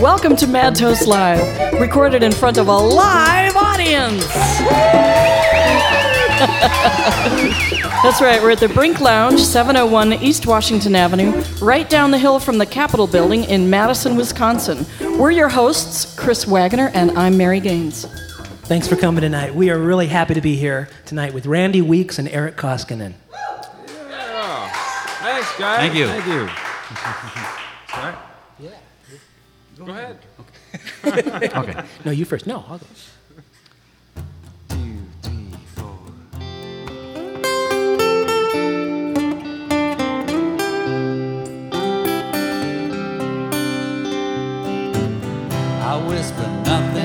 Welcome to Mad Toast Live, recorded in front of a live audience. That's right, we're at the Brink Lounge, 701 East Washington Avenue, right down the hill from the Capitol building in Madison, Wisconsin. We're your hosts, Chris Wagner, and I'm Mary Gaines. Thanks for coming tonight. We are really happy to be here tonight with Randy Weeks and Eric Koskinen. Yeah. Thanks, guys. Thank you. Thank you. Sorry? Yeah. Go ahead. Okay. No, you first. No, I'll go. Two, three, four. I whisper nothing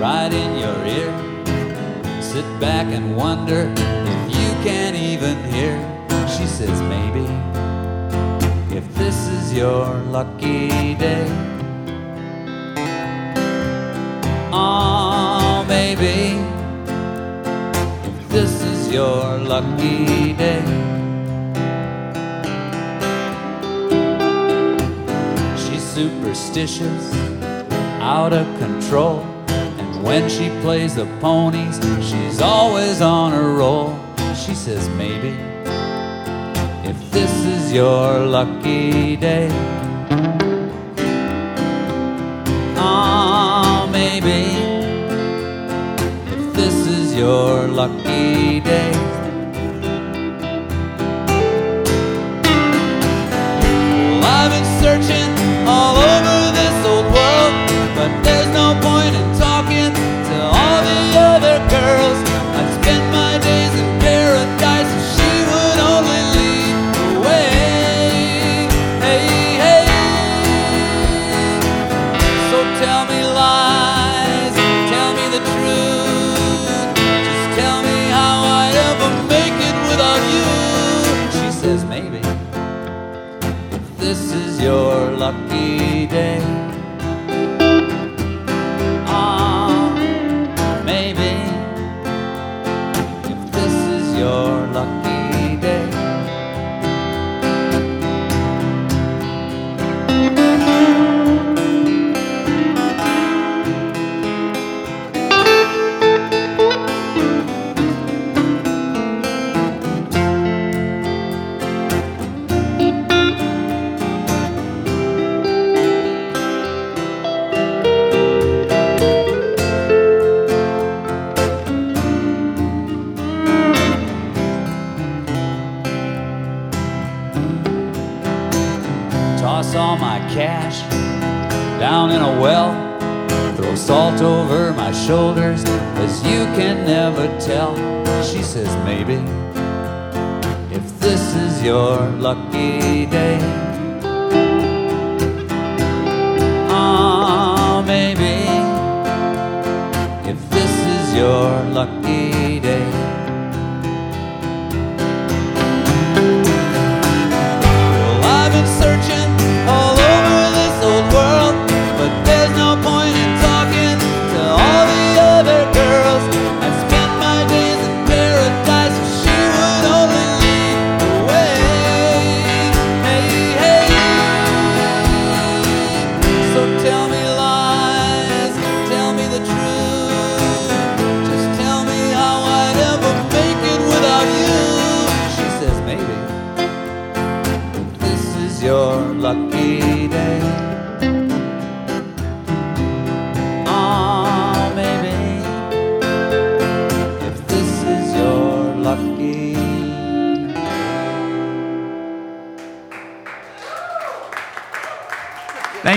right in your ear. Sit back and wonder if you can even hear. She says, maybe if this is your lucky day. Oh, maybe if this is your lucky day. She's superstitious, out of control. When she plays the ponies, she's always on a roll. She says, maybe if this is your lucky day. Oh, maybe if this is your lucky day. Well, I've been searching all over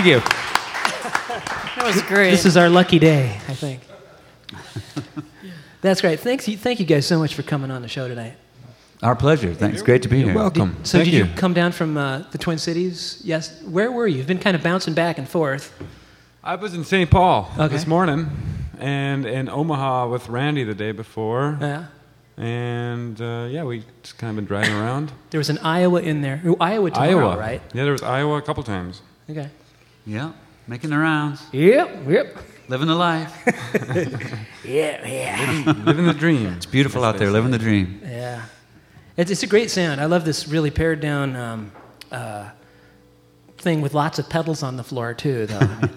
Thank you. That was great. This is our lucky day, I think. That's great. Thanks, thank you guys so much for coming on the show tonight. Our pleasure. Thanks. Great to be here. welcome. So, Thank did you. you. come down from uh, the Twin Cities? Yes. Where were you? You've been kind of bouncing back and forth. I was in St. Paul Okay. this morning and in Omaha with Randy the day before. Yeah. And uh, yeah, we just kind of been driving around. There was an Iowa in there. Ooh, Iowa tomorrow, Iowa. right? Yeah, there was Iowa a couple times. Okay. Yeah. Making the rounds, Yep, yep. living the life. Yeah, yeah. Living the dream. It's beautiful out there, living the dream. Yeah. It's, it's a great sound. I love this really pared down um, uh, thing with lots of pedals on the floor, too, though. I,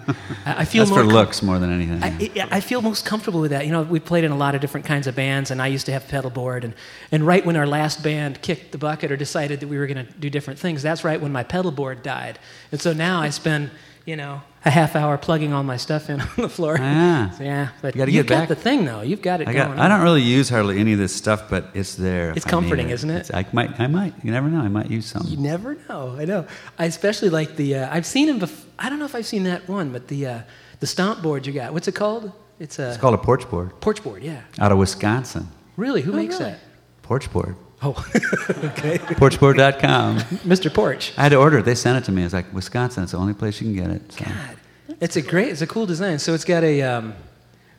I, I feel That's more for com- looks more than anything. I, I I feel most comfortable with that. You know, we played in a lot of different kinds of bands, and I used to have a pedal board. And, and right when our last band kicked the bucket or decided that we were going to do different things, that's right when my pedal board died. And so now I spend, you know, a half hour plugging all my stuff in on the floor. Yeah, So, yeah, but You gotta you've get got back. the thing, though. You've got it I going got. on. I don't really use hardly any of this stuff, but it's there. It's if I need comforting, isn't it? It's- I might. I might. You never know. I might use something. You never know. I know. I especially like the. Uh, I've seen him. Bef- I don't know if I've seen that one, but the uh, the stomp board you got. What's it called? It's a It's called a porch board porch board. Yeah. out of Wisconsin. Really? Who makes really? that? Porch board. Oh, okay. Porchboard.com. Mr. Porch. I had to order it. They sent it to me. It's like Wisconsin. It's the only place you can get it. So. God, it's a great. It's a cool design. So it's got a. Um,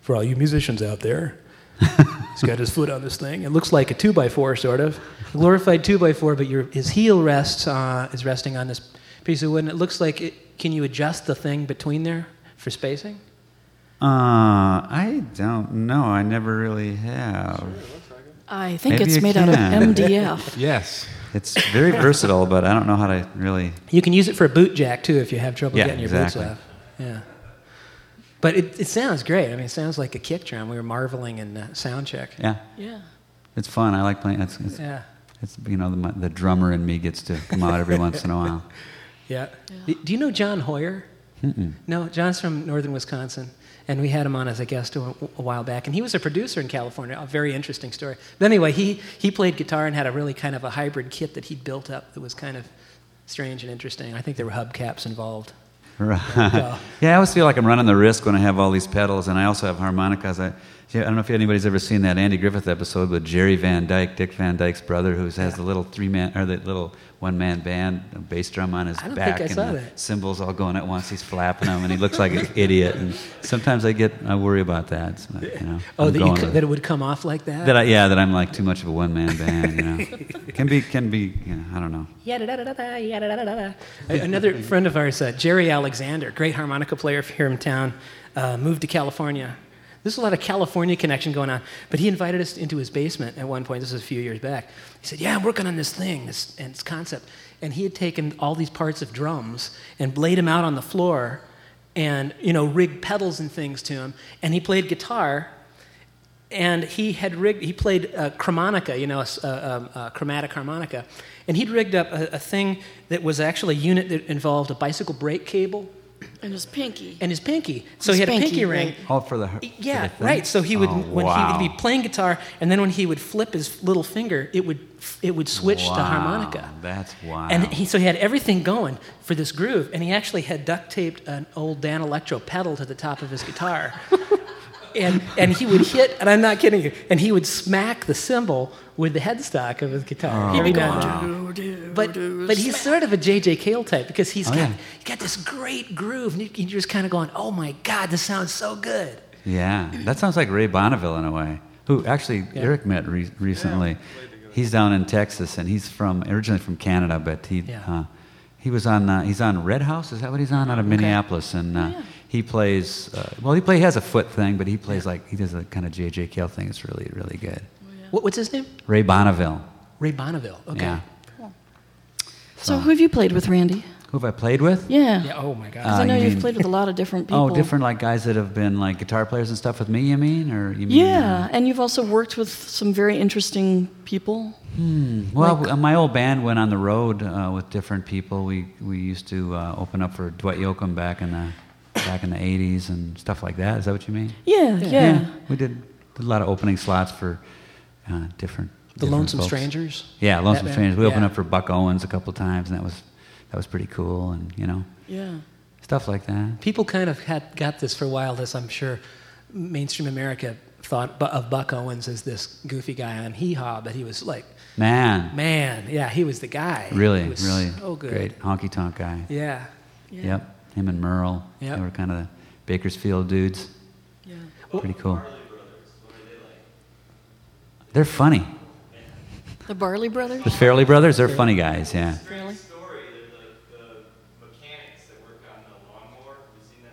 for all you musicians out there, he's got his foot on this thing. It looks like a two by four, sort of glorified two by four, but your his heel rests uh, is resting on this piece of wood, and it looks like. It, can you adjust the thing between there for spacing? Uh, I don't know. I never really have. I think Maybe it's you made out of. MDF. Yes. It's very versatile, but I don't know how to really. You can use it for a boot jack too if you have trouble Yeah, getting your exactly. boots off. Yeah. But it, it sounds great. I mean, it sounds like a kick drum. We were marveling in uh, sound check. Yeah, Yeah. it's fun. I like playing. It's, it's, Yeah. it's you know the, the drummer in me gets to come out every once in a while. Yeah. Do do you know John Hoyer? No, John's from northern Wisconsin, and we had him on as a guest a, a while back. And he was a producer in California. A very interesting story. But anyway, he he played guitar and had a really kind of a hybrid kit that he'd built up that was kind of strange and interesting. I think there were hubcaps involved. Right. Yeah, I always feel like I'm running the risk when I have all these pedals, and I also have harmonicas. I, I don't know if anybody's ever seen that Andy Griffith episode with Jerry Van Dyke, Dick Van Dyke's brother, who has the little three man or the little one man band, a bass drum on his I don't back, think I and saw the that. cymbals all going at once. He's flapping them, and he looks like an idiot. And sometimes I get I worry about that. It's not, you know, Oh, I'm that, you, going that it would come off like that? that I, yeah, that I'm like too much of a one man band. You know, can be can be. You know, I don't know. Another friend of ours, uh, Jerry Alexander, great harmonica player here in town, uh, moved to California. There's a lot of California connection going on, but he invited us into his basement at one point. This was a few years back. He said, "Yeah, I'm working on this thing, this and this concept." And he had taken all these parts of drums and laid them out on the floor, and you know, rigged pedals and things to him. And he played guitar, and he had rigged he played uh, chromonica you know a, a- um, a chromatic harmonica and he'd rigged up a, a thing that was actually a unit that involved a bicycle brake cable And his pinky. and his pinky so His he had a pinky, pinky ring right. Oh, All for the for yeah the thing? right so he would Oh, when wow. he would be playing guitar and then when he would flip his little finger it would it would switch to harmonica That's wild. and he, so he had everything going for this groove, and he actually had duct taped an old Danelectro pedal to the top of his guitar. and, and he would hit, and I'm not kidding you, and he would smack the cymbal with the headstock of his guitar. Oh, every now and then. But, but he's sort of a J.J. Cale type because he's Oh, got, yeah. he's got this great groove, and you- you're just kind of going, oh my God, this sounds so good. Yeah, that sounds like Ray Bonneville in a way. Who actually Eric met re- recently. He's down in Texas, and he's from originally from Canada, but he Yeah. uh, he was on uh, he's on Red House. Is that what he's on out of Minneapolis? And uh, he plays uh, well. He play he has a foot thing, but he plays like he does a kind of J.J. Cale thing. It's really really good. What, what's his name? Ray Bonneville. Ray Bonneville. Okay. Yeah. So who have you played with, Randy? Who have I played with? Yeah. Yeah, oh my God. 'Cause I Uh, know you you've mean- played with a lot of different people. Oh, different like guys that have been like guitar players and stuff with me. You mean, or you mean? Yeah, and you've also worked with some very interesting people. Hmm. Well, uh, my old band went on the road uh, with different people. We we used to uh, open up for Dwight Yoakam back in the back in the '80s and stuff like that. Is that what you mean? Yeah, yeah. we did, did a lot of opening slots for uh, different. the different Lonesome folks. Strangers? Yeah, Lonesome That band? Strangers. We opened up for Buck Owens a couple times, and that was that was pretty cool. And you know, Yeah. stuff like that. People kind of had got this for a while. This, I'm sure, mainstream America thought of Buck Owens as this goofy guy on Hee Haw, but he was like, Man, man, yeah, he was the guy. really, He was really so good. great honky tonk guy. Yeah. Yeah. Yep, him and Merle. Yep. They were kind of the Bakersfield dudes. yeah. Pretty cool. They're funny. The Barley Brothers? The Farley brothers, they're funny guys, yeah. Really? story the, the mechanics that work on the lawnmower, have you seen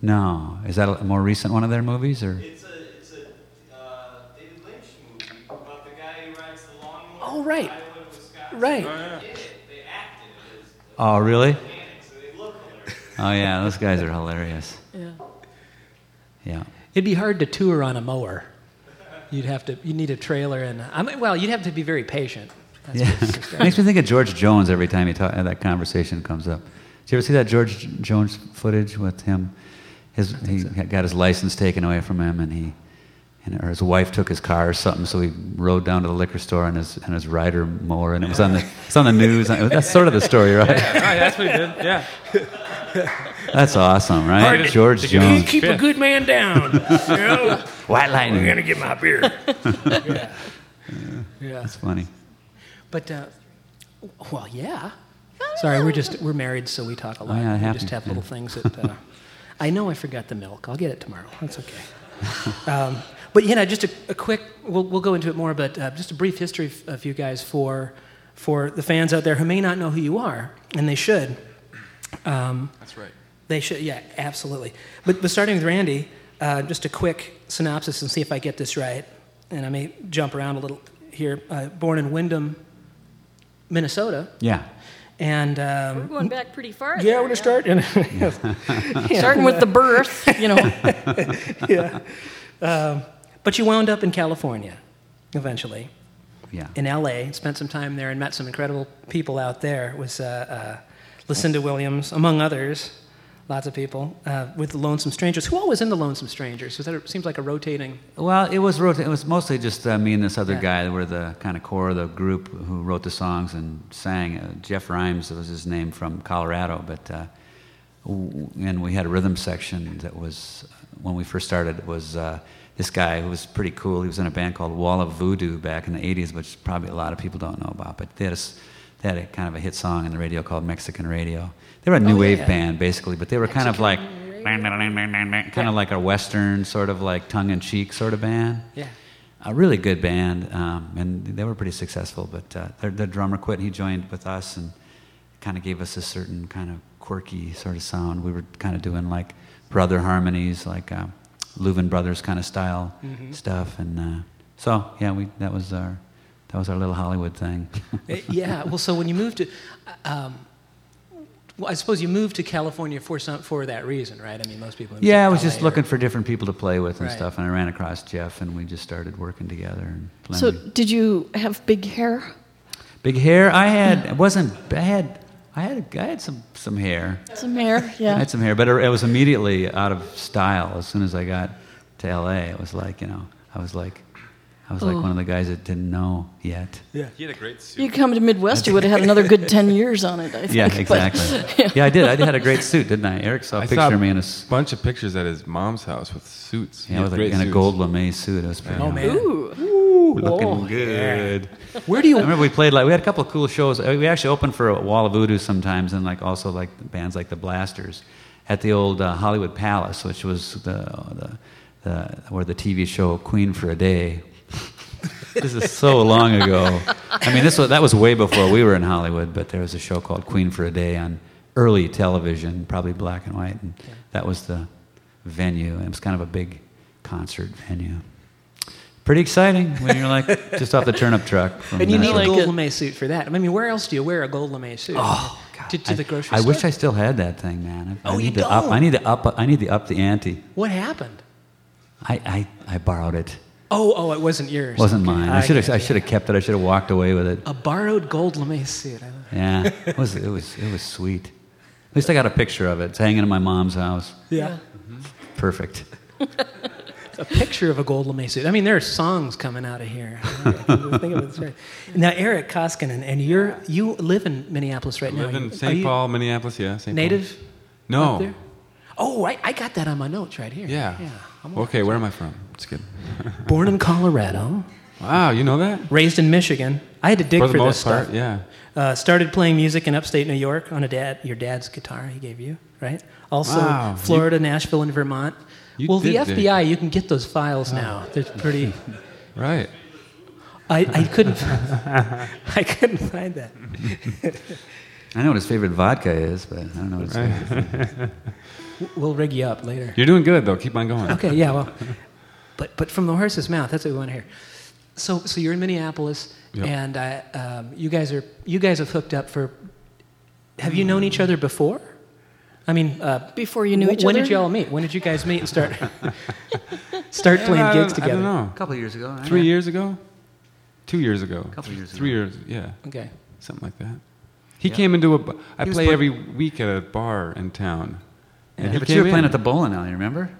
No, is that a more recent one of their movies or? It's a it's a uh, David Lynch movie about the guy who rides the lawnmower. Oh, right. in Iowa, Wisconsin. Right. They did it. They acted it as Oh, really? mechanics, so they look hilarious. Oh yeah, those guys are hilarious. Yeah. Yeah. It'd be hard to tour on a mower. You'd have to. You need a trailer and. I mean, well, you'd have to be very patient. That's Yeah. what- Makes me think of George Jones every time he talk, uh, that conversation comes up. Did you ever see that George Jones footage with him? His, he got his license taken away from him, and he, and, or his wife took his car or something, so he rode down to the liquor store on his, on his rider mower, and it was on the, it's on the news. That's sort of the story, right? Right, that's what he did. Yeah. That's awesome, right? Hard to- George You Jones, keep a good man down. you know? White I'm Lightning. gonna get my beer. yeah. Yeah. That's funny. But uh, well, yeah. Sorry, we're just we're married, so we talk a lot. Oh, yeah, we happens, just have yeah. little things that. Uh, I know I forgot the milk. I'll get it tomorrow. That's okay. um, but you know, just a, a quick. We'll, we'll go into it more, but uh, just a brief history of, of you guys for for the fans out there who may not know who you are, and they should. Um, That's right. they should, yeah, absolutely. But, but starting with Randy, uh, just a quick synopsis and see if I get this right. And I may jump around a little here. Uh, born in Windom, Minnesota, Yeah. and We're um, going back pretty far. yeah, there, we're gonna start. And, Starting with the birth, you know. yeah. Um, but you wound up in California, eventually, Yeah. in L.A. Spent some time there and met some incredible people out there. It was uh, uh, Lucinda Williams, among others. Lots of people uh, with the Lonesome Strangers. Who all was in the Lonesome Strangers? Was that a, seems like a rotating. Well, it was wrote, it was mostly just uh, me and this other Yeah. guy that were the kind of core of the group who wrote the songs and sang. Uh, Jeff Rymes was his name from Colorado, but uh, and we had a rhythm section that was when we first started. Was uh, this guy who was pretty cool. He was in a band called Wall of Voodoo back in the '80s, which probably a lot of people don't know about. But they had a, s- they had a kind of a hit song on the radio called Mexican Radio. They were a new Oh, wave yeah. band basically, but they were kind of like kind of like a western sort of like tongue-in-cheek sort of band Yeah. a really good band, um, and they were pretty successful. But uh, their, their drummer quit. and He joined with us and kind of gave us a certain kind of quirky sort of sound. We were kind of doing like brother harmonies, like uh, Louvin Brothers kind of style stuff. And uh, so yeah, we that was our that was our little Hollywood thing. Uh, yeah. Well, so when you moved to, um, well, I suppose you moved to California for some for that reason, right? I mean, most people. yeah, I was LA just or- looking for different people to play with and Right. stuff, and I ran across Jeff, and we just started working together and. So, did you have big hair? Big hair. I had. It wasn't. I had. I had. I had some some hair. Some hair, Yeah. I had some hair, but it, it was immediately out of style. As soon as I got to LA, it was like you know, I was like, I was like one of the guys that didn't know yet. Yeah, he had a great suit. You come to Midwest, you would have had another good 10 years on it, I think. Yeah, but- exactly. yeah. I did. I had a great suit, didn't I? Eric saw a I picture saw of me in a, a s- bunch of pictures at his mom's house with suits. Yeah, with a, great in a suits. gold lame suit. It was pretty. Oh man. Ooh. Ooh, looking Oh, good. Where do you? I remember we played like we had a couple of cool shows. Uh, We actually opened for Wall of Voodoo sometimes, and like also like bands like the Blasters at the old uh, Hollywood Palace, which was the, the the where the TV show Queen for a Day. This is so long ago. I mean, this was that was way before we were in Hollywood, but there was a show called Queen for a Day on early television, probably black and white, and that was the venue. And it was kind of a big concert venue. Pretty exciting when you're like just off the turnip truck. From And you need Nashville. a like gold it. lame suit for that. I mean, where else do you wear a gold lame suit? Oh, God. To, to I, the grocery I store. wish I still had that thing, man. I, Oh, I you need to up. don't? I need to up. I need to up the ante. What happened? I, I, I borrowed it. Oh, oh, it wasn't yours. wasn't Okay. mine. I should have. I should have kept it. I should have walked away with it. A borrowed gold lame suit. I love it. Yeah, it was. It was. It was sweet. At least I got a picture of it. It's hanging in my mom's house. Yeah. Mm-hmm. Perfect. a picture of a gold lame suit. I mean, there are songs coming out of here. Think of it this. Now, Eric Koskinen, and you're you live in Minneapolis right I now. live in St. you Paul, Minneapolis. Yeah, St. Native? Paul. up No. there? Oh, right. I got that on my notes right here. Yeah. Yeah. Okay, where am I from? It's good. born in Colorado, Wow, you know that? raised in Michigan. I had to dig For for, the this part, stuff. yeah. Uh, started playing music in upstate New York on a dad, your dad's guitar he gave you, right? Also, Wow. Florida, Nashville, and Vermont. You well, the did dig. FBI, you can get those files now. They're pretty. Right. I, I couldn't. I couldn't find that. I know what his favorite vodka is, but I don't know what his favorite. We'll rig you up later. You're doing good though. Keep on going. Okay, yeah, well, but but from the horse's mouth, that's what we want to hear. So so you're in Minneapolis, Yep. and uh, um, you guys are you guys have hooked up for. Have you known each other before? I mean, uh, Before you knew wh- each when other? When did you all meet? When did you guys meet and start start playing I gigs don't- together? I don't know. A couple years ago. right? Three years ago? Two years ago. A Couple years Three ago. years, yeah. Okay. Something like that. He Yeah. came into a. I He play play- every week at a bar in town. And Yeah, he but came you were playing at the bowling alley, remember?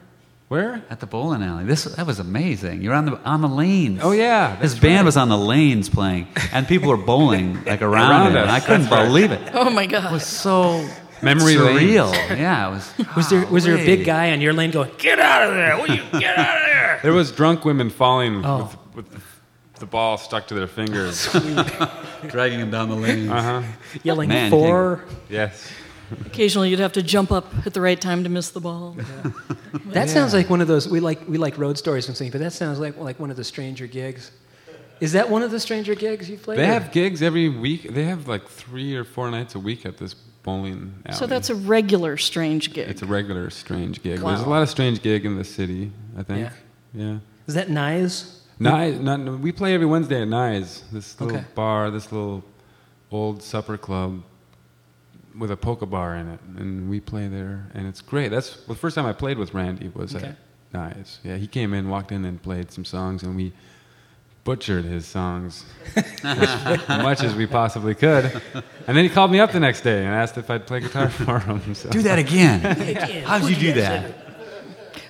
Where? At the bowling alley. This that was amazing. You're on the on the lanes. Oh, yeah, His that's band right. was on the lanes playing, and people were bowling like around, Around it. us, And I couldn't that's right. believe it. Oh my god, It was so Memory surreal. lane. Yeah, it was. Was there was there a big guy on your lane going, "Get out of there! Will you get out of there?" There was drunk women falling Oh. with, with the ball stuck to their fingers. dragging them down the lane? uh huh. Yelling Man, four. Yes. Occasionally, you'd have to jump up at the right time to miss the ball. That sounds like one of those we like we like road stories and things, but that sounds like like one of the stranger gigs. Is that one of the stranger gigs you've played? They or- have gigs every week. They have like three or four nights a week at this bowling alley. So that's a regular strange gig. It's a regular strange gig. There's a lot of strange gig in the city. I think. Yeah. Is that Nyes? Nye, not, we play every Wednesday at Nye's, this little Okay. bar, this little old supper club with a polka bar in it, and we play there, and it's great. That's well, the first time I played with Randy was Okay. at Nye's. Yeah, he came in, walked in, and played some songs, and we butchered his songs as much as we possibly could. And then he called me up the next day and asked if I'd play guitar for him. So. Do that again. How'd you do that?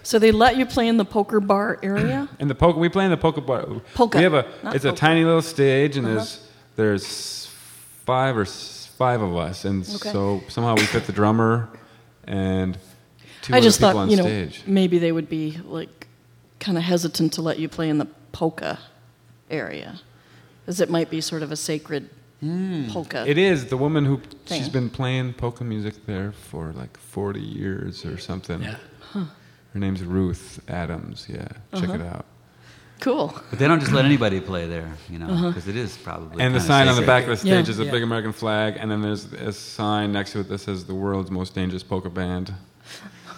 So they let you play in the poker bar area? In the poker, we play in the polka bar. Polka, We have a. not It's a tiny little stage, and Uh-huh. there's there's five or s- five of us, and Okay. so somehow we fit the drummer and two I other just people thought, on you know, stage. maybe they would be like kind of hesitant to let you play in the polka area, as it might be sort of a sacred polka. It is the woman who Thing. she's been playing polka music there for like 40 years or something. Yeah. Her name's Ruth Adams. Yeah, check Uh-huh. it out. Cool. But they don't just let anybody play there, you know, because it is probably. And the kinda sign on the back of the stage Yeah. is a Yeah. big American flag, and then there's a sign next to it that says "the world's most dangerous polka band."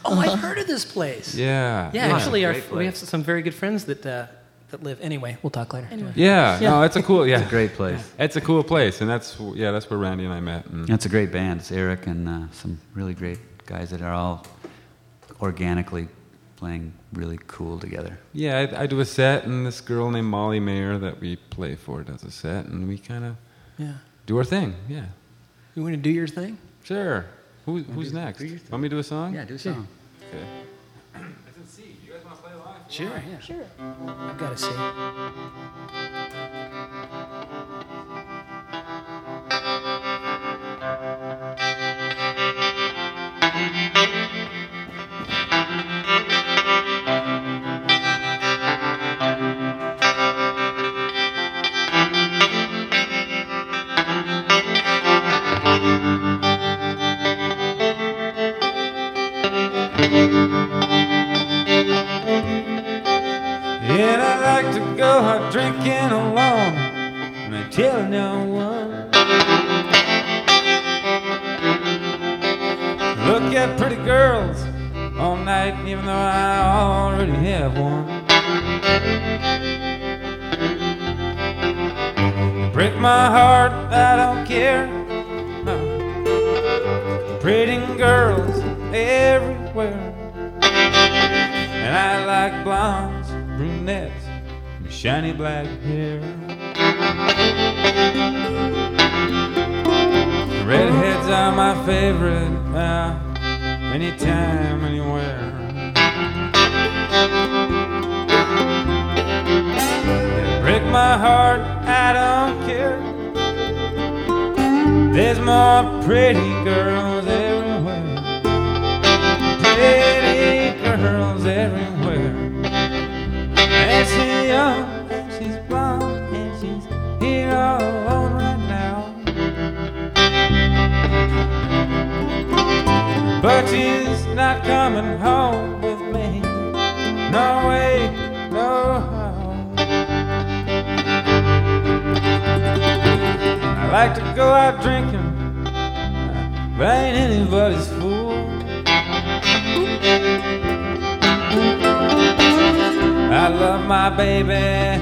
Oh, I've heard of this place. Yeah. Yeah, Yeah, actually, our, we have some very good friends that uh, that live. Anyway, we'll talk later. Anyway. Yeah, Yeah. no, it's a cool. Yeah, It's a great place. It's a cool place, and that's yeah, that's where Randy and I met. And It's a great band. It's Eric and uh, some really great guys that are all organically playing really cool together. yeah, I, I do a set, and this girl named Molly Maher that we play for does a set, and we kind of Yeah. do our thing. Yeah, You want to do your thing? sure. Who, who's do- next? do. Want me to do a song? Yeah, do a song. Okay. I can see. Do you guys want Sure. Yeah. Sure. I've got to see. My heart, I don't care. Pretty girls everywhere. And I like blondes, brunettes, and shiny black hair. Redheads are my favorite, uh, anytime, anywhere. Break my heart, I don't care. There's more pretty girls everywhere. Pretty girls everywhere. And she's young, oh, she's blonde, and she's here all alone right now. But she's not coming home like to go out drinking, but I ain't anybody's fool. I love my baby,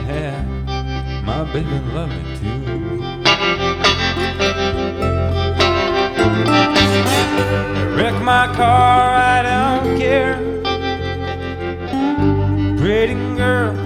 my baby love me too. Wreck my car, I don't care. Pretty girl.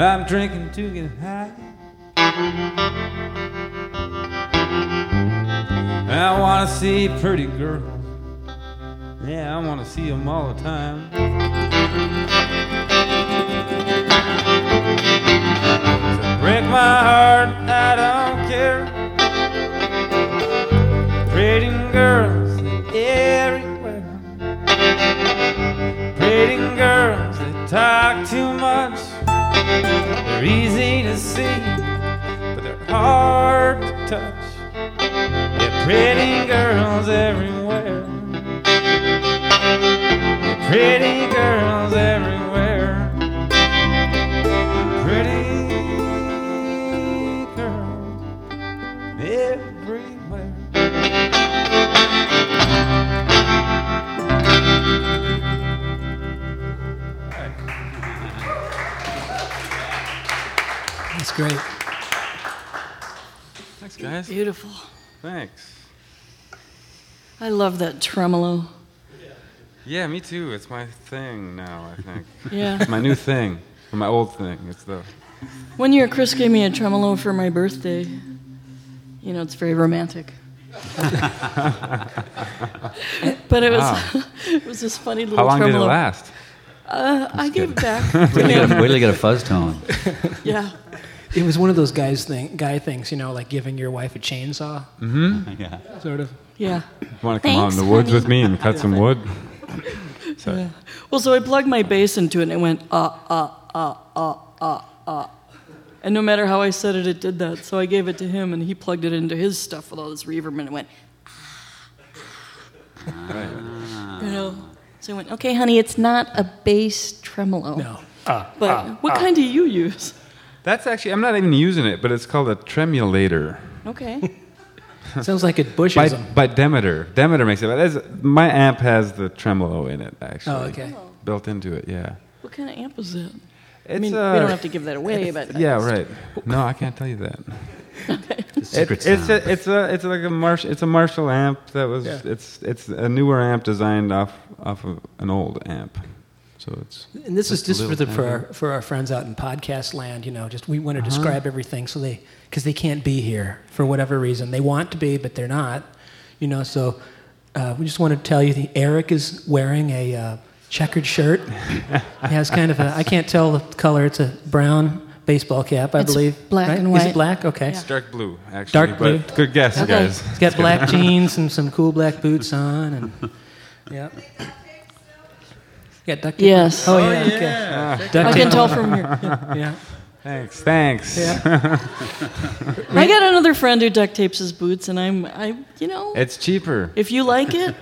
I'm drinking to get high. I want to see pretty girls. Yeah, I want to see them all the time. So break my heart, I don't care. Pretty girls everywhere. Pretty girls that talk too much. They're easy to see, but they're hard to touch. They're pretty girls everywhere. They're pretty girls everywhere. Great. Thanks, guys. Beautiful. Thanks. I love that tremolo. Yeah, me too. It's my thing now, I think. Yeah. It's my new thing. Or my old thing. It's the. One year, Chris gave me a tremolo for my birthday. You know, it's very romantic. but it was Wow. it was this funny little How long did it last? Uh, I gave it back. Wait to till get a- him. wait till get a fuzz tone. Yeah. It was one of those guys thing, guy things, you know, like giving your wife a chainsaw, Mm-hmm. yeah. sort of. Yeah. Want to come out in the woods honey. with me and cut some wood? So, Yeah. Well, so I plugged my bass into it and it went uh uh uh uh uh uh. And no matter how I said it, it did that. So I gave it to him and he plugged it into his stuff with all this reverb and it went. Ah. You know. So I went, okay, honey, it's not a bass tremolo. No. Uh, but what kind do you use? That's actually, I'm not even using it, but it's called a tremulator. Okay. Sounds like it By, them. by Demeter. Demeter makes it. But that's, my amp has the tremolo in it, actually. Oh, okay. Built into it, yeah. What kind of amp is that? It's, I mean, uh, we don't have to give that away, but Yeah, right. No, I can't tell you that. The secret It- it's a, it's a, it's like a Marsh, it's a Marshall amp that was, Yeah. it's, it's a newer amp designed off, off of an old amp. So it's. And this is just for the for our, for our friends out in podcast land. You know, just we want to Uh-huh. describe everything so they because they can't be here for whatever reason. They want to be, but they're not. You know, so uh, we just want to tell you that Eric is wearing a uh, checkered shirt. he has kind of a I can't tell the color. It's a brown baseball cap, I It's believe. black right? and Is white. it black? Okay. It's dark blue, actually. Dark but blue. Good guess, Okay. guys. He's got black jeans and some cool black boots on, and yeah. Got duct tape. Yes. Oh, yeah. Okay. Duct I tape can tell from here. Yeah. Thanks, thanks. Yeah. I got another friend who duct tapes his boots, and I'm, I, you know, It's cheaper. if you like it,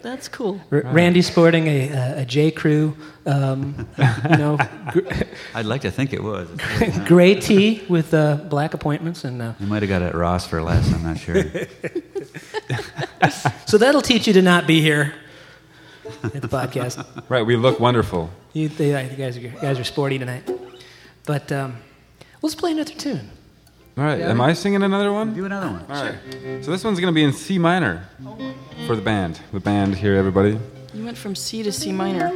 that's cool. R- Randy's sporting a, a, a J. Crew, um, you know, gr- I'd like to think it was. gray tee with uh, black appointments, and uh, You might have got it at Ross for less. I'm not sure. so that'll teach you to not be here at the podcast. Right, we look wonderful. You, they, you guys, are, you guys are sporty tonight, but um, let's play another tune. All right, am I singing another one? Do another one. All right. So this one's going to be in C minor for the band. The band here, everybody. You went from C to C minor.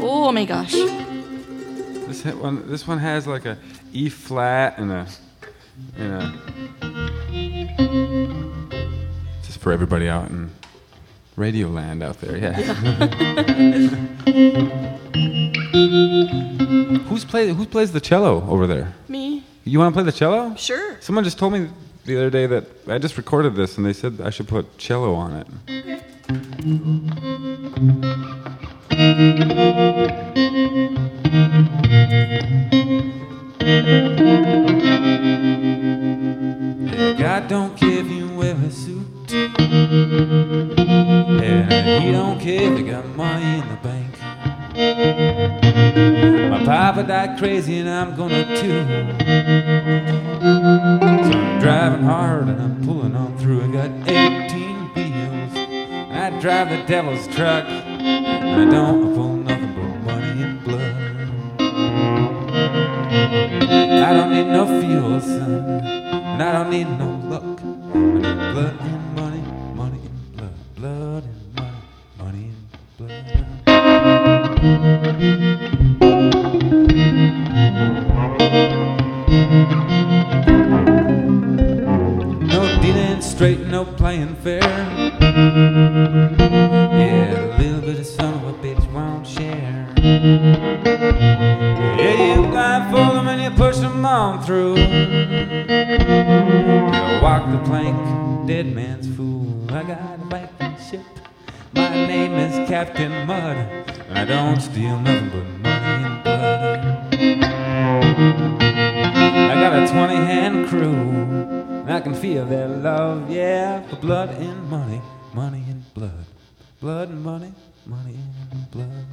Oh my gosh. This hit one, this one has like a E flat and a, and a. Just for everybody out in Radio Land out there, yeah. Who's play? Who plays the cello over there? Me? You want to play the cello? Sure. Someone just told me the other day that I just recorded this and they said I should put cello on it. God don't care if you wear suit. He don't care if you got money in the bank. My papa died crazy and I'm gonna too. So I'm driving hard and I'm pulling on through. I got 18 wheels. I drive the devil's truck. And I don't pull nothing but money and blood. I don't need no fuel, son. And I don't need no luck. I need blood No dealing straight, no playing fair. Yeah, a little bit of son of a bitch won't share. Yeah, you blindfold them and you push them on through. You walk the plank, dead man's fool. I got a ship. My name is Captain Mud. And I don't steal nothing but money and blood. I got a 20 hand crew. And I can feel their love, yeah, for blood and money, money and blood. Blood and money, money and blood.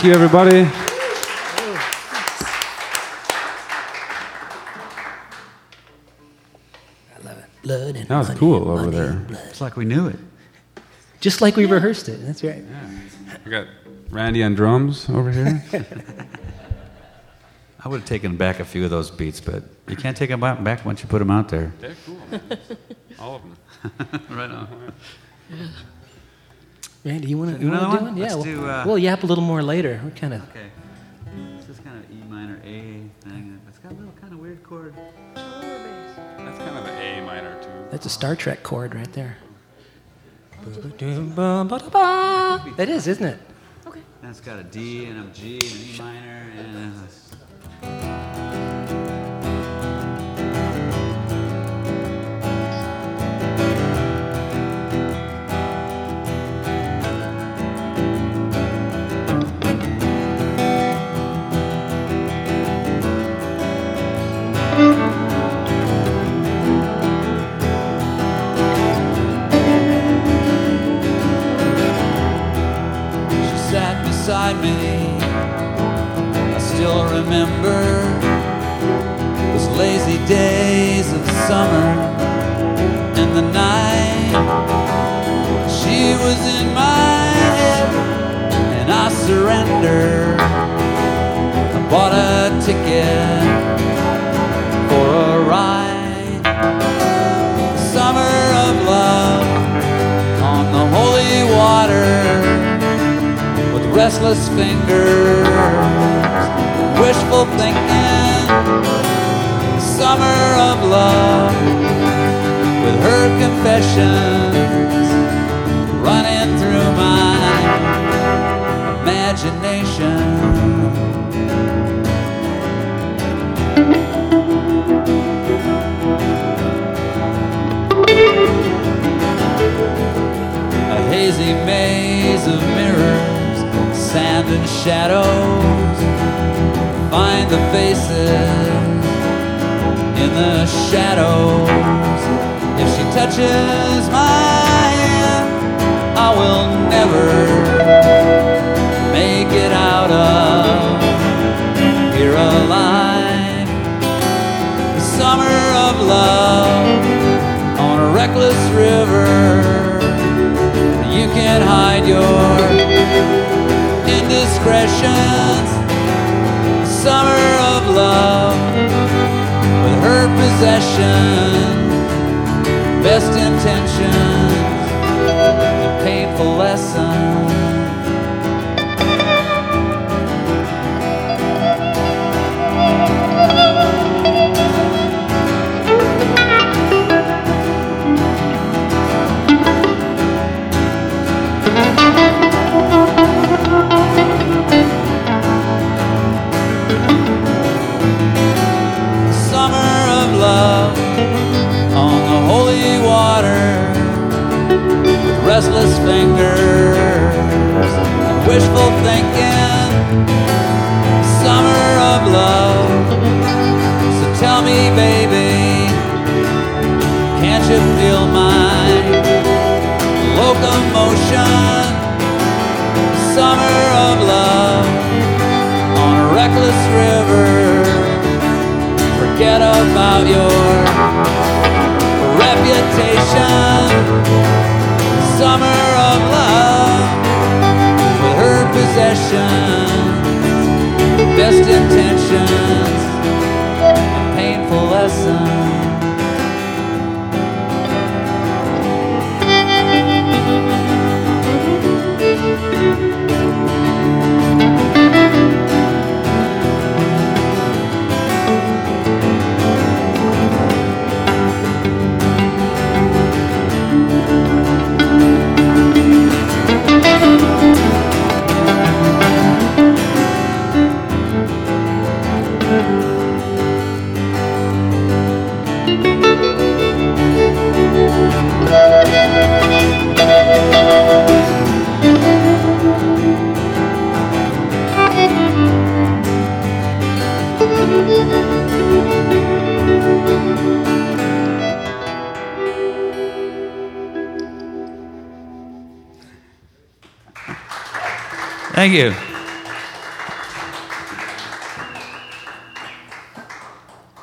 Thank you, everybody. I Blood and That was money cool and over there. and blood. It's like we knew it. Just like we rehearsed it. That's right. We got Randy on drums over here. I would have taken back a few of those beats, but you can't take them back back once you put them out there. They're cool. All of them. right on. Randy, you want to Do another one? one? Yeah, Let's we'll, do, uh, we'll yap a little more later. We're kind of Okay. This is kind of E minor A thing. It's got a little kind of weird chord. That's kind of an A minor, too. that's a Star Trek chord right there. That is, isn't it? Okay. And it's got a D and a G and an E minor and a, I still remember those lazy days of summer and the night. She was in my head and I surrendered. I bought a ticket for a ride. Restless fingers, wishful thinking, summer of love, with her confessions running through my imagination. A hazy maze of mirrors, sand and shadows. Find the faces in the shadows. If she touches my hand, I will never make it out of here alive. The summer of love on a reckless river. You can't hide your indiscretions. Summer of love with her possession, best intentions, and painful lessons.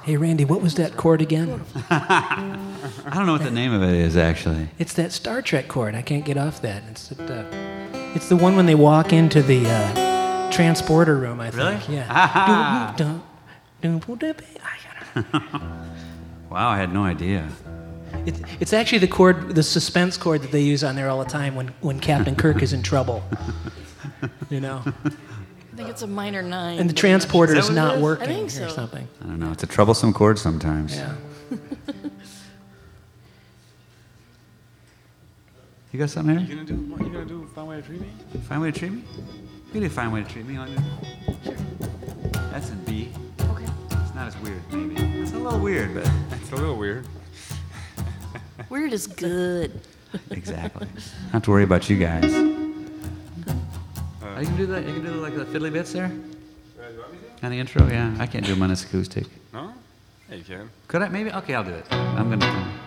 Hey, Randy, what was that chord again? I don't know what the name of it is actually. It's that Star Trek chord. I can't get off that. It's the, it's the one when they walk into the uh, transporter room, I think. Really? Yeah. Don't know. Wow, I had no idea. It's, it's actually the chord, the suspense chord that they use on there all the time when, when Captain Kirk is in trouble. You know? think it's a minor nine. And the transporter is not working I think so. or something. I don't know. It's a troublesome chord sometimes. Yeah. you got something here? You gonna do? What, you gonna do? Find way to treat me. Find way to treat me. You did find way to treat me on your. Sure. That's in B. Okay. It's not as weird, maybe. It's a little weird, but it's a little weird. weird is good. exactly. Not to worry about you guys. Are you gonna do that? Are you gonna do like the fiddly bits there? On the intro, yeah. I can't do minus acoustic. No, yeah, you can. Could I? Maybe. Okay, I'll do it. I'm gonna.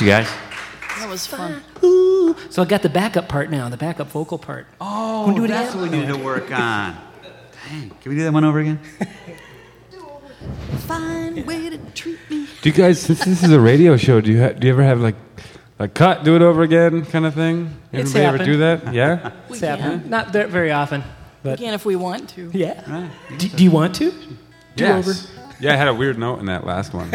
You guys. That was fun. Ooh. So I got the backup part now, the backup vocal part. Oh, do that's what we need to work on. Dang, can we do that one over again? Fine way to treat me. Do you guys? Since this is a radio show, do you ha- do you ever have like like cut, do it over again kind of thing? It's Everybody ever do that? Yeah. We It's can. Not very often, We but can if we want to. yeah. Right. Do, do you want to? Do yes. over. Yeah, I had a weird note in that last one.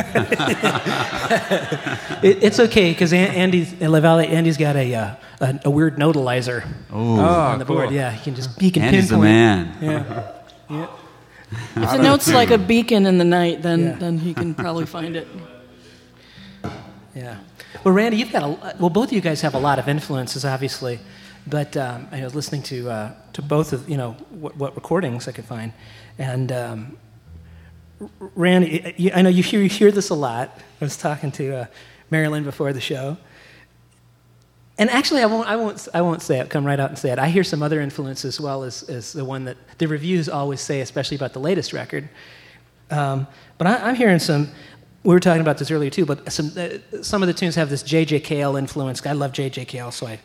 it, it's okay because Andy's in Andy's got a uh, a, a, weird nodalizer Ooh. on the ah, board. Yeah, he can just he can Andy's pinpoint. Andy's the man. Yeah. yeah. If the note's like a beacon in the night, then yeah. then he can probably find it. Yeah. Well, Randy, you've got a well. Both of you guys have a lot of influences, obviously. But um, I was listening to uh, to both of you know what, what recordings I could find, and um, Randy, I know you hear you hear this a lot. I was talking to uh, Marilyn before the show, and actually, I won't I won't I won't say it. Come right out and say it. I hear some other influence as well as as the one that the reviews always say, especially about the latest record. Um, but I, I'm hearing some. We were talking about this earlier too, but some uh, some of the tunes have this J.J. Cale influence. I love J.J. Cale, so I,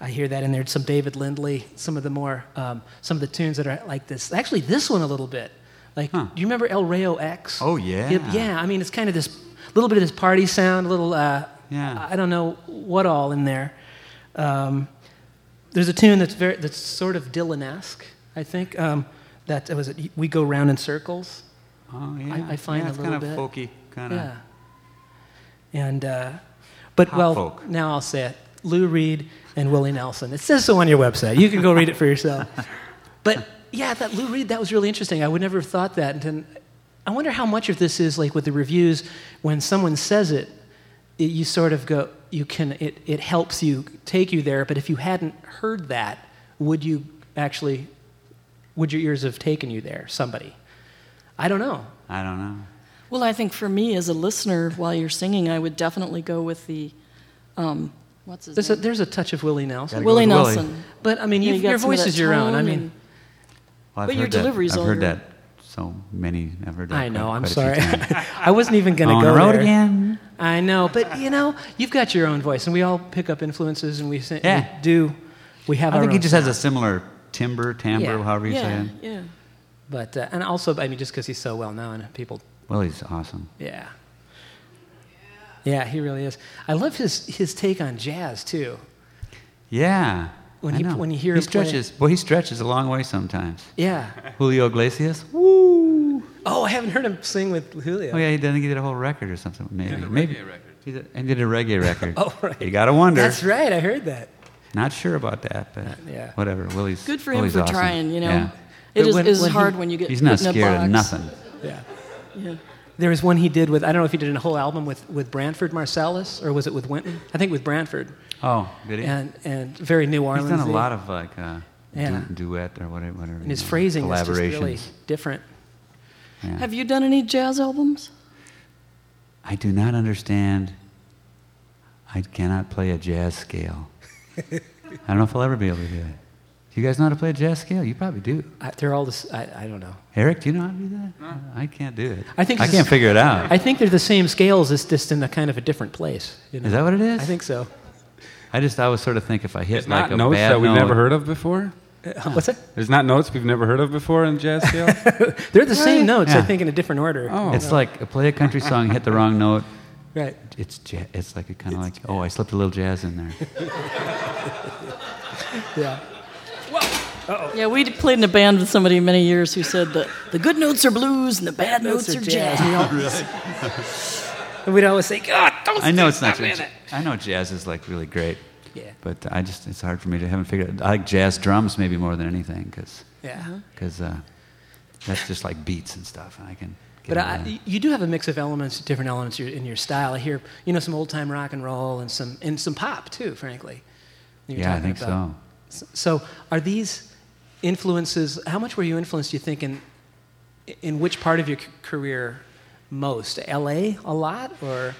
I hear that in there. Some David Lindley, some of the more um, some of the tunes that are like this. Actually, this one a little bit. Like, do you remember El Rayo X? Oh, yeah. yeah. I mean, it's kind of this little bit of this party sound, a little. Uh, Yeah. I don't know what all in there. Um, there's a tune that's very that's sort of Dylan-esque, I think. Um, that was it. We go round in circles. Oh, yeah. I- I find yeah, a little bit. it's little kind of bit. folky, kind of. Yeah. And, uh, but well, folk. now I'll say it Lou Reed and Willie Nelson. It says so on your website. You can go read it for yourself. But yeah, that Lou Reed, that was really interesting. I would never have thought that. And then, I wonder how much of this is like with the reviews, when someone says it, it you sort of go, you can, it, it helps you take you there. But if you hadn't heard that, would you actually, would your ears have taken you there, somebody? I don't know. I don't know. Well, I think for me as a listener, while you're singing, I would definitely go with the, um, what's his There's a, name? there's a touch of Willie Nelson. Willie with Willie. Nelson. But I mean, Yeah, you, you your voice is your own. I mean, and- Well, I've But your heard that- delivery's I've heard your- that so many. I've heard that. I know. quite- I'm quite sorry. I wasn't even going to go the road there. again. I know, but you know, you've got your own voice, and we all pick up influences, and we, say, Yeah. we do. We have. I think he just has a similar timbre, timbre, Yeah. however you say yeah, it. yeah. But uh, and also, I mean, just because he's so well known, people. Well, he's awesome. Yeah. Yeah, he really is. I love his his take on jazz too. Yeah. When I he- when you hear he him play- stretches. Well, he stretches a long way sometimes. Yeah. Julio Iglesias. Woo. Oh, I haven't heard him sing with Julio. Oh yeah, he did. I think he did a whole record or something. Maybe. Maybe. Record. He did, he did a reggae record. Oh, right. You gotta wonder. That's right. I heard that. Not sure about that, but uh, yeah. whatever. Willie's Good for him Willie's for awesome. trying, you know. Yeah. It But is when- is when he- hard when you get He's not put in a scared of nothing. Yeah. Yeah. There was one he did with I don't know if he did a whole album with with Branford Marsalis or was it with Wynton? I think with Branford. Oh, did he? And and very New Orleans. He's done a lot of like uh, Yeah. du- duet or whatever. whatever and his know, phrasing is just really different. Yeah. Have you done any jazz albums? I do not understand. I cannot play a jazz scale. I don't know if I'll ever be able to do it. Do you guys know how to play a jazz scale? You probably do. I, they're all this. I, I don't know. Eric, do you know how to do that? I can't do it. I think I can't figure it out. I think they're the same scales. It's just in a kind of a different place. you know? Is that what it is? I think so. I just always sort of think if I hit It's like not a notes bad that we've note, never heard of before. Uh, What's that? There's not notes we've never heard of before in jazz scale. They're the same notes. I think in a different order. Oh. It's like play a country song, hit the wrong note. Right. It's ja- it's like it kind of like oh I slipped a little jazz in there. Yeah. Yeah, we played in a band with somebody many years who said that the good notes are blues and the bad notes, are jazz. We all- And we'd always say, God, don't I know it's not. stop in Jazz. it." I know jazz is like really great. Yeah. But I just it's hard for me to haven't figured. It. I like jazz drums maybe more than anything because Yeah. uh, that's just like beats and stuff, and I can. But I, you do have a mix of elements, different elements in your- style. I hear, you know, some old time rock and roll and some and some pop too. Frankly. Yeah, I think about- so. So, are these influences? How much were you influenced? Do you think in in which part of your career most? L.A. a lot, or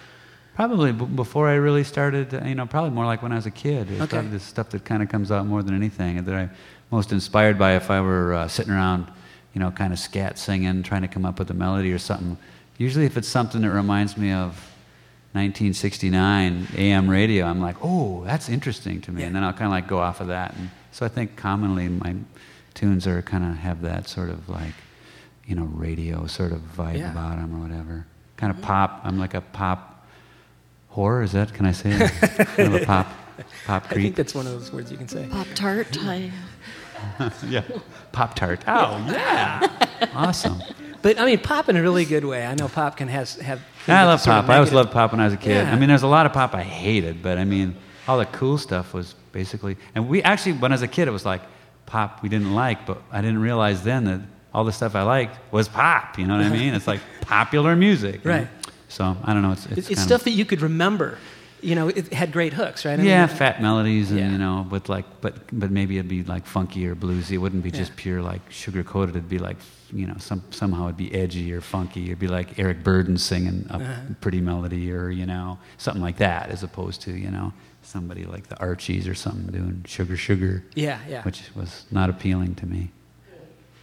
Probably b- before I really started, uh, you know, probably more like when I was a kid. It's Okay. probably the stuff that kind of comes out more than anything, that I'm most inspired by if I were uh, sitting around, you know, kind of scat singing, trying to come up with a melody or something. Usually, if it's something that reminds me of 1969 AM radio, I'm like, oh, that's interesting to me, and then I'll kind of like go off of that. And so I think commonly my tunes are kind of have that sort of like, you know, radio sort of vibe Yeah. about them or whatever. Kind of mm-hmm. pop. I'm like a pop Whore, is that? Can I say it? kind of a pop, pop I think that's one of those words you can say. Pop Tart. I, yeah. Pop tart. Oh, yeah. awesome. But I mean, pop in a really good way. I know pop can has have. I love pop. I always loved pop when I was a kid. Yeah. I mean, there's a lot of pop I hated, but I mean, all the cool stuff was basically. And we actually, when I was a kid, it was like pop we didn't like, but I didn't realize then that all the stuff I liked was pop. You know what I mean? It's like popular music. you know? Right. So I don't know. It's, it's, It's, stuff of, that you could remember. You know, it had great hooks, right? I mean, yeah, fat melodies and Yeah. you know, with like, but but maybe it'd be like funky or bluesy. It wouldn't be just pure like sugar coated. It'd be like, you know, some somehow it'd be edgy or funky. It'd be like Eric Burdon singing a Uh-huh. pretty melody or you know something like that, as opposed to you know somebody like the Archies or something doing sugar sugar, Yeah, yeah. which was not appealing to me.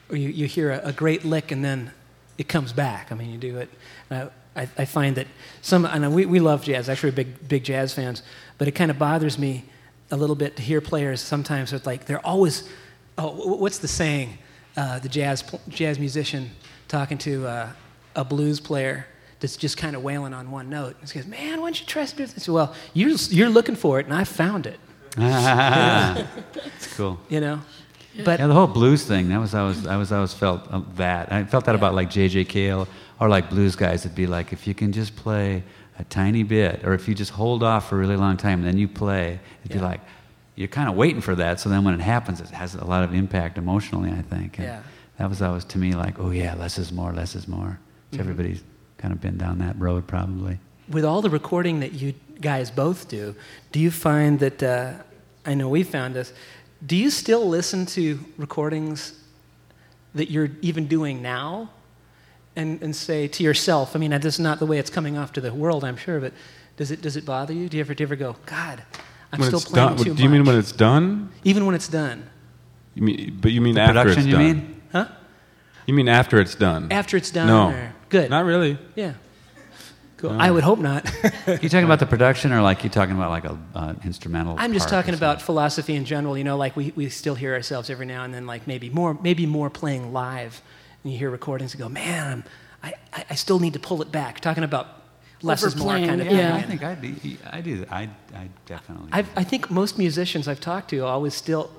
Or you, you hear a, a great lick and then it comes back. I mean, you do it. Uh, I, I find that some, and we, we love jazz, actually, big, big jazz fans, but it kind of bothers me a little bit to hear players sometimes with like, they're always, oh, wh- what's the saying? Uh, the jazz, jazz musician talking to uh, a blues player that's just kind of wailing on one note. He goes, man, why don't you try some different things? Well, you're, you're looking for it, and I found it, It's cool. you know? But Yeah, the whole blues thing. That was I was I was always felt uh, that. I felt that about like J.J. Cale or like blues guys. It'd be like if you can just play a tiny bit, or if you just hold off for a really long time, and then you play. It'd be like you're kind of waiting for that. So then when it happens, it has a lot of impact emotionally. I think. And Yeah. That was always to me like, oh yeah, less is more, less is more. Mm-hmm. Everybody's kind of been down that road probably. with all the recording that you guys both do, do you find that, uh, I know we found this, do you still listen to recordings that you're even doing now and, and say to yourself, I mean, this is not the way it's coming off to the world, I'm sure, but does it, does it bother you? Do you ever, do you ever go, God, I'm when still playing done, too do you mean when it's done? even when it's done. You mean, but you mean The after production, it's you done? mean? Huh? You mean after it's done? After it's done? No. Or, good. Not really. yeah. Cool. I would hope not. You talking about the production, or like you talking about like a uh, instrumental? I'm just talking about philosophy in general. You know, like we, we still hear ourselves every now and then, like maybe more maybe more playing live, and you hear recordings and go, man, I'm, I I I still need to pull it back. Talking about less is more kind of yeah. thing. I think I do. I do. I, I definitely. I I think most musicians I've talked to always still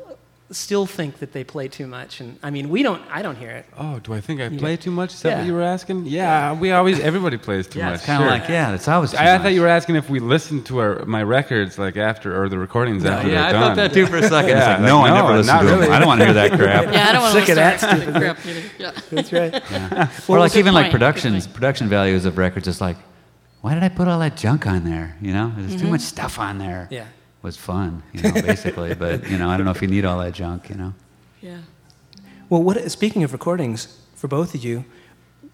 still think that they play too much, and I mean we don't. I don't hear it. Oh, do I think I play too much? Is that Yeah. what you were asking? Yeah, we always everybody plays too yeah, much. it's kind of sure. like yeah. It's always. too I, I thought you were asking if we listened to our my records like after or the recordings after Yeah, I they're thought done. that too for a second. Yeah, it's like, like, no, I never listen not to them. I don't want to hear that crap. Yeah, I don't want to Sick of that stupid crap music. Yeah. That's right. or like even like point, good productions, production values of records. It's like, why did I put all that junk on there? You know, there's too mm-hmm. much stuff on there. Yeah. Was fun, you know, basically. but you know, I don't know if you need all that junk. You know. Yeah. Well, what speaking of recordings for both of you,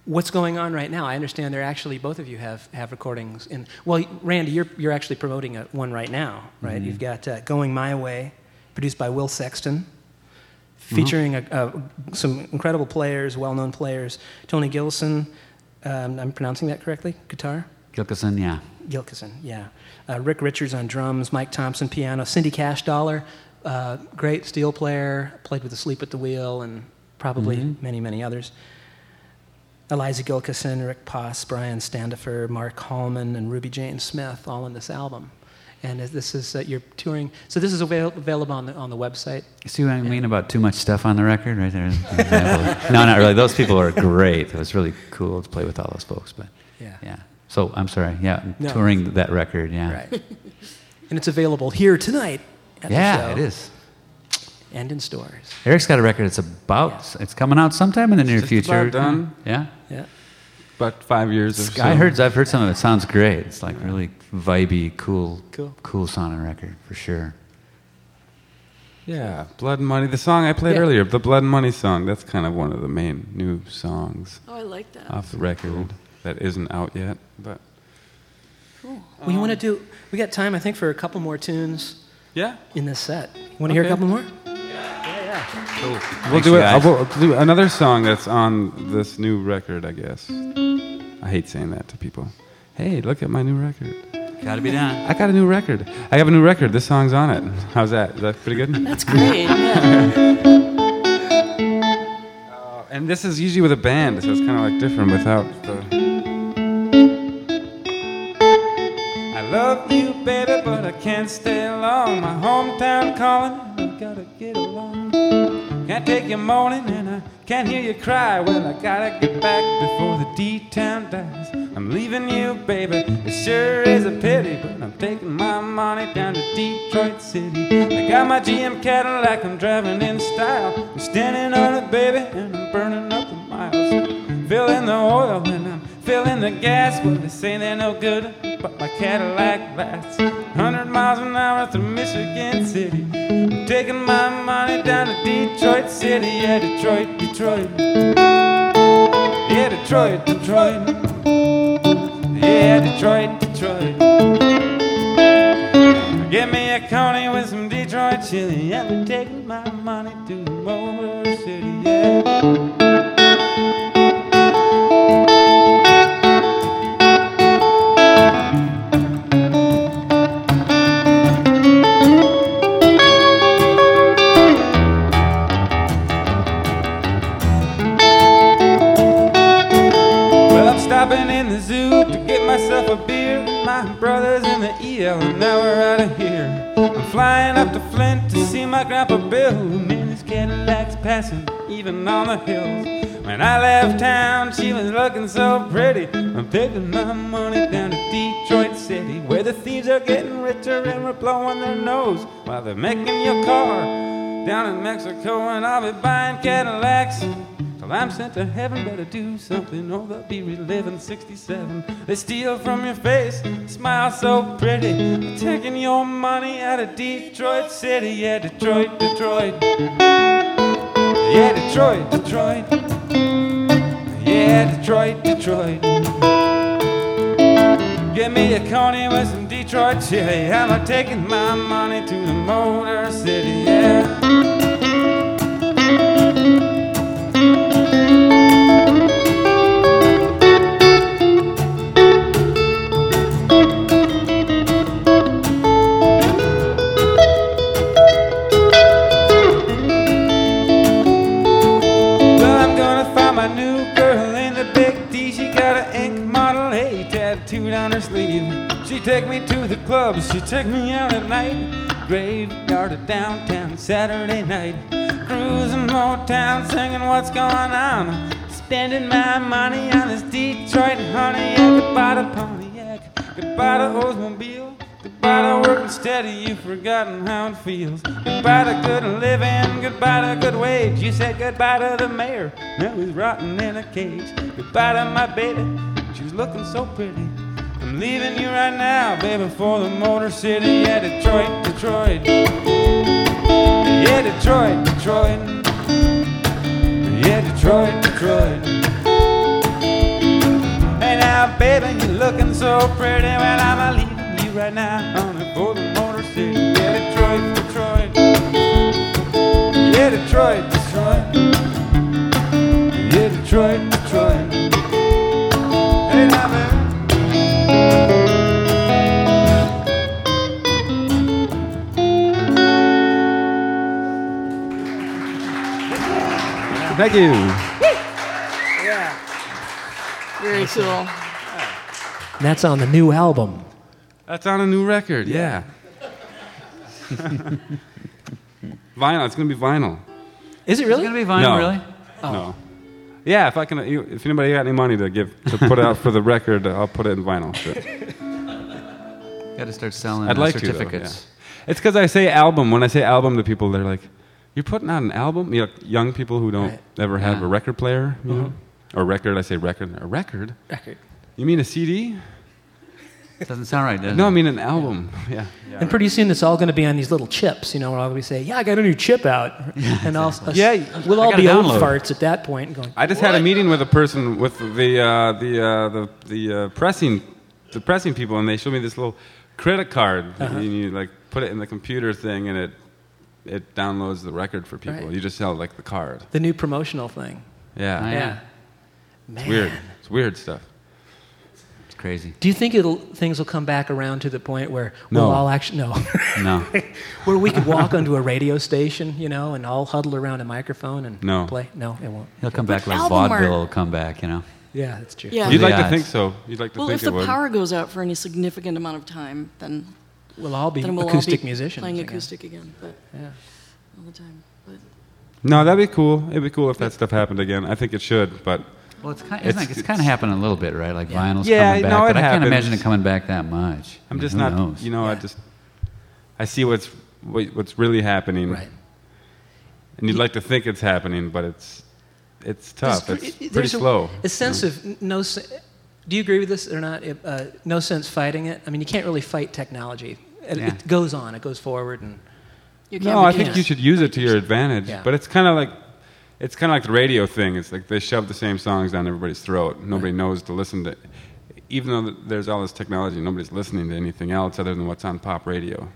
what's going on right now? I understand there actually both of you have, have recordings in. Well, Randy, you're you're actually promoting a, one right now, right? You've got uh, "Going My Way," produced by Will Sexton, featuring a, a, some incredible players, well-known players. Tony Gilson, um, I'm pronouncing that correctly. Guitar. Gilkyson, yeah. Gilkyson, yeah. Uh, Rick Richards on drums, Mike Thompson piano, Cindy Cashdollar, uh, great steel player, played with Asleep at the Wheel, and probably many, many others. Eliza Gilkyson, Rick Poss, Brian Standefer, Mark Hallman, and Ruby Jane Smith, all in this album. And this is uh, you're touring. So this is avail- available on the on the website. See what I mean about too much stuff on the record, right there. no, not really. Those people are great. It was really cool to play with all those folks. But Yeah. yeah. So I'm sorry. Yeah, No. touring that record. Yeah. Right. and it's available here tonight. At Yeah, the show it is. And in stores. Eric's got a record. It's about. It's coming out sometime in the near Just future. about done. Yeah. Yeah. About five years or so. I heard. I've heard some of it. Sounds great. It's like really vibey, cool, Cool. cool sounding record for sure. Yeah, Blood and Money. The song I played Yeah. earlier, the Blood and Money song. That's kind of one of the main new songs Oh, I like that. off the record that isn't out yet. But Well, you want to um, do? We got time, I think, for a couple more tunes yeah, in this set. Want to hear a couple more? Cool. we'll Thanks, do you it. guys. We'll do another song that's on this new record. I guess. I hate saying that to people. Hey, look at my new record. Got to be done. I got a new record. I have a new record. This song's on it. How's that? Is that pretty good? That's great. Yeah. And this is usually with a band, so it's kind of like different without the. I love you, baby, but I can't stay long. My hometown calling, I gotta get along. Can't take your moaning, and I can't hear you cry. Well, I gotta get back before the D-town dies. I'm leaving you, baby. It sure is a pity, but taking my money down to Detroit City. I got my GM Cadillac, I'm driving in style. I'm standing on it, baby, and I'm burning up the miles. filling the oil and I'm filling the gas. Well, they say they're no good, but my Cadillac lasts 100 miles an hour through Michigan City. I'm taking my money down to Detroit City. Yeah, Detroit, Detroit. Yeah, Detroit, Detroit. Yeah, Detroit, Detroit. Give me a coney with some Detroit chili. I'm taking my money to Motor City. Yeah. EL, now we're out of here. I'm flying up to Flint to see my grandpa Bill. Man, his Cadillac's passing, even on the hills. When I left town, she was looking so pretty. I'm taking my money down to Detroit City, where the thieves are getting richer and we're blowing their nose while they're making your car down in Mexico, and I'll be buying Cadillacs. Till I'm sent to heaven, better do something, or they'll be reliving 67. They steal from your face, smile so pretty. Taking your money out of Detroit City. Yeah, Detroit, Detroit. Yeah, Detroit, Detroit. Yeah, Detroit, Detroit. Give me a coney with some Detroit chili. I'm taking my money to the Motor City. Yeah. Take me to the club, she take me out at night. Graveyard of downtown Saturday night. Cruising Motown, singing what's going on. Spending my money on this Detroit honey. Yeah, goodbye to Pontiac, goodbye to Oldsmobile. Goodbye to working steady, you've forgotten how it feels. Goodbye to good living, goodbye to good wage. You said goodbye to the mayor, now he's rotting in a cage. Goodbye to my baby, she's looking so pretty. I'm leaving you right now, baby, for the Motor City. Yeah, Detroit, Detroit. Yeah, Detroit, Detroit. Yeah, Detroit, Detroit. Hey now, baby, you're looking so pretty. Well, I'm leaving you right now on for the Motor City. Yeah, Detroit, Detroit. Yeah, Detroit, Detroit. Yeah, Detroit, Detroit. Thank you. Yeah. Very cool. That's on the new album. That's on a new record, yeah. vinyl, it's gonna be vinyl. Is it really? It's going to be vinyl, No. really? No. Yeah, if I can, if anybody got any money to give to put out for the record, I'll put it in vinyl. Sure. Got to start selling I'd uh, like to. Though, certificates. yeah. It's because I say album. When I say album to people, they're like, "You're putting out an album?" You know, young people who don't Right. ever have Yeah. a record player, you know, or record. I say record. A record? Record. You mean a CD? Doesn't sound right, does it? No, I mean an album. Yeah. yeah. And pretty soon it's all going to be on these little chips, you know, where I'll be saying, "Yeah, I got a new chip out," and I'll, us- Yeah, we'll all gotta be old farts at that point, point. going, I just had a meeting with a person with the uh, the uh, the the uh, pressing the pressing people, and they showed me this little credit card. Uh-huh. And you like put it in the computer thing, and it it downloads the record for people. Right. You just sell like the card. the new promotional thing. Yeah, Oh, yeah. it's weird. It's weird stuff. It's crazy. Do you think it'll things will come back around to the point where No. we'll all actually no, No. where we could walk onto a radio station, you know, and all huddle around a microphone and No. play? No, it won't. He'll come back like album vaudeville art. will come back, you know. Yeah, that's true. Yeah. You'd the like to think so. You'd like to Well, think if the would. power goes out for any significant amount of time, then We'll all be then we'll acoustic all be musicians. playing again. acoustic again, but Yeah. all the time. But no, that'd be cool. It'd be cool if that stuff happened again. I think it should, but Well, it's kind, It's- it's, like, it's kind of happening a little bit, right? Like vinyl's Yeah, coming back, no, it but I can't imagine it coming back that much. I I'm mean, just not. knows? You know, I just I see what's what- what's really happening. Right. And you'd like to think it's happening, but it's it's tough. There's- It's pretty a- slow. A sense of no. Se- Do you agree with this or not? It, Uh, no sense fighting it. I mean, you can't really fight technology. It, Yeah. it goes on. It goes forward, and You can't No, I think can't. you should use it to your advantage. Yeah. But it's kind of like it's kind of like the radio thing. It's like they shove the same songs down everybody's throat. Nobody knows to listen to. Even though there's all this technology, nobody's listening to anything else other than what's on pop radio,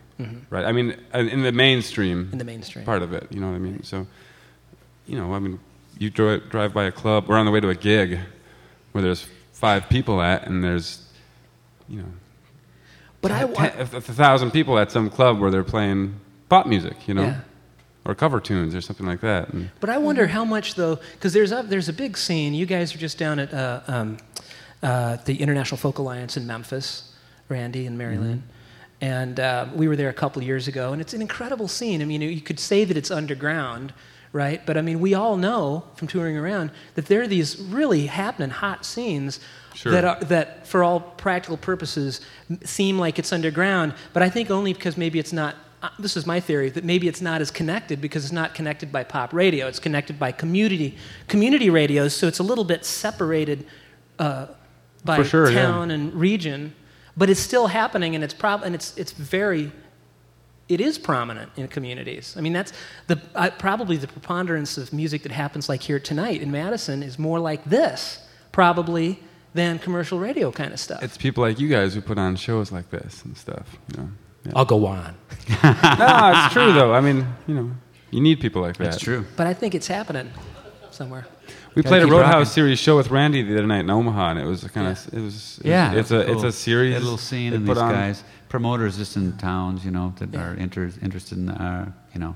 right? I mean, in in the mainstream, Mm-hmm. in the mainstream. part of it. You know what I mean? So, you know, I mean, you dri- drive by a club. We're on the way to a gig where there's five people at, and there's, you know, But I, ten- a, a thousand people at some club where they're playing pop music, you know, Yeah. or cover tunes or something like that. And But I wonder how much though, because there's a there's a big scene. You guys are just down at uh, um, uh, the International Folk Alliance in Memphis, Randy and Mary Lynn, and uh, we were there a couple years ago, and it's an incredible scene. I mean, you could say that it's underground, right? But I mean, we all know from touring around that there are these really happening hot scenes. Sure. That, are, that, for all practical purposes, seem like it's underground, but I think only because maybe it's not uh, this is my theory that maybe it's not as connected because it's not connected by pop radio. It's connected by community community radios, so it's a little bit separated uh, by sure, yeah. town and region, but it's still happening, and it's prob- and it's it's very it is prominent in communities. I mean, that's the uh, probably the preponderance of music that happens like here tonight in Madison is more like this, probably than commercial radio kind of stuff. it's people like you guys who put on shows like this and stuff. You know? Yeah. I'll go on. no, it's true though. I mean, you know, you need people like that. That's true. But I think it's happening somewhere. We Gotta played a Roadhouse rocking. series show with Randy the other night in Omaha, and it was kind of it was it Yeah, It's a that's it's a series. That little scene they and these on. guys, promoters just in towns, you know, that are inter- interested in, uh, you know,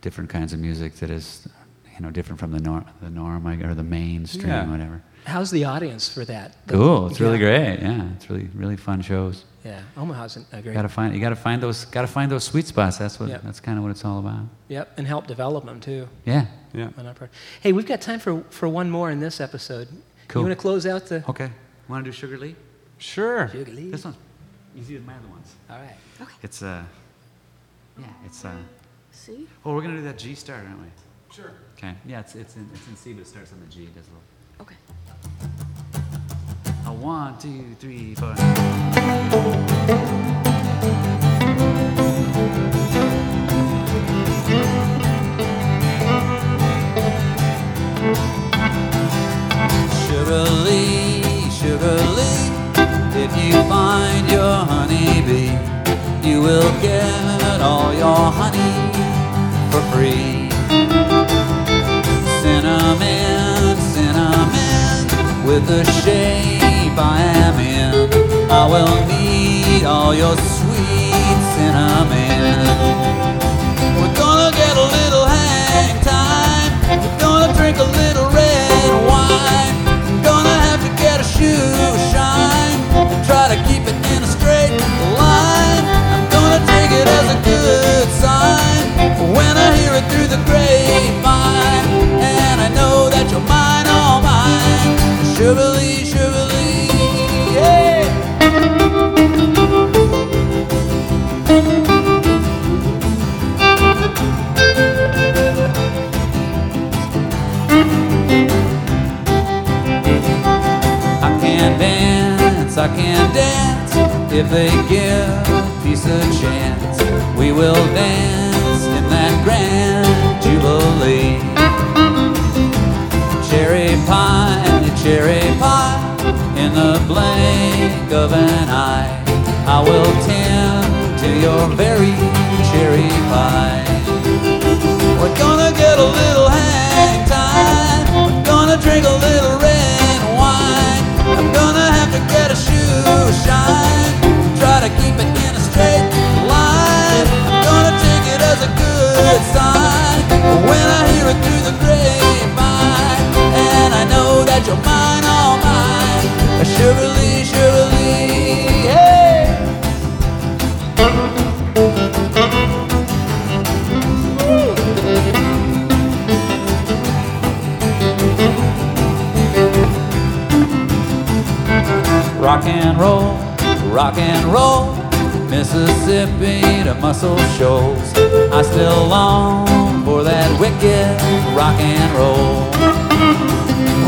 different kinds of music that is, you know, different from the norm, the norm or the mainstream, Yeah. whatever. How's the audience for that? Cool. It's really great. Yeah, it's really really fun shows. Yeah, Omaha's a great. Gotta find you gotta find those gotta find those sweet spots. That's what Yep. that's kind of what it's all about. Yep, and help develop them too. Yeah. Yeah. on our. Hey, we've got time for, for one more in this episode. Cool. You want to close out the? Okay. Want to do Sugar Lee? Sure. Sugar Lee? This one's easier than my other ones. All right. Okay. It's uh, yeah, it's uh. See? Oh, we're gonna do that G star, aren't we? Sure. Okay. Yeah, it's it's in it's in C, but it starts on the G. It Does a little. Okay. A one, two, three, four. You will get all your honey for free. Cinnamon, cinnamon, with the shape I am in, I will need all your sweet cinnamon. And I know that you're mine, all mine. Sugar yeah. I can dance, I can dance if they give peace a chance. We will dance in that grand of an eye, I will tend to your very cherry pie. We're gonna Rock and roll, rock and roll, Mississippi to Muscle Shoals. I still long for that wicked rock and roll.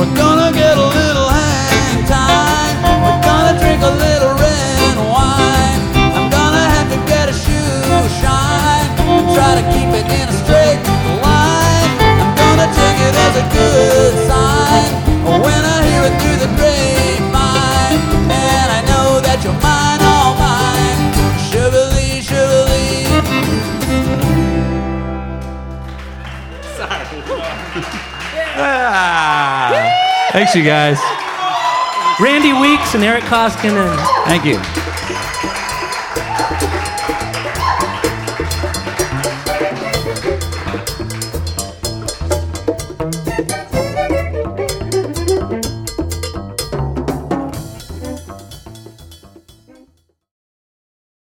We're gonna get a little hang time. We're gonna drink a little red wine. I'm gonna have to get a shoe shine and try to keep it in a straight line. I'm gonna take it as a good sign when I hear it through the grapevine. Thanks, you guys. Randy Weeks and Eric Koskin Thank you.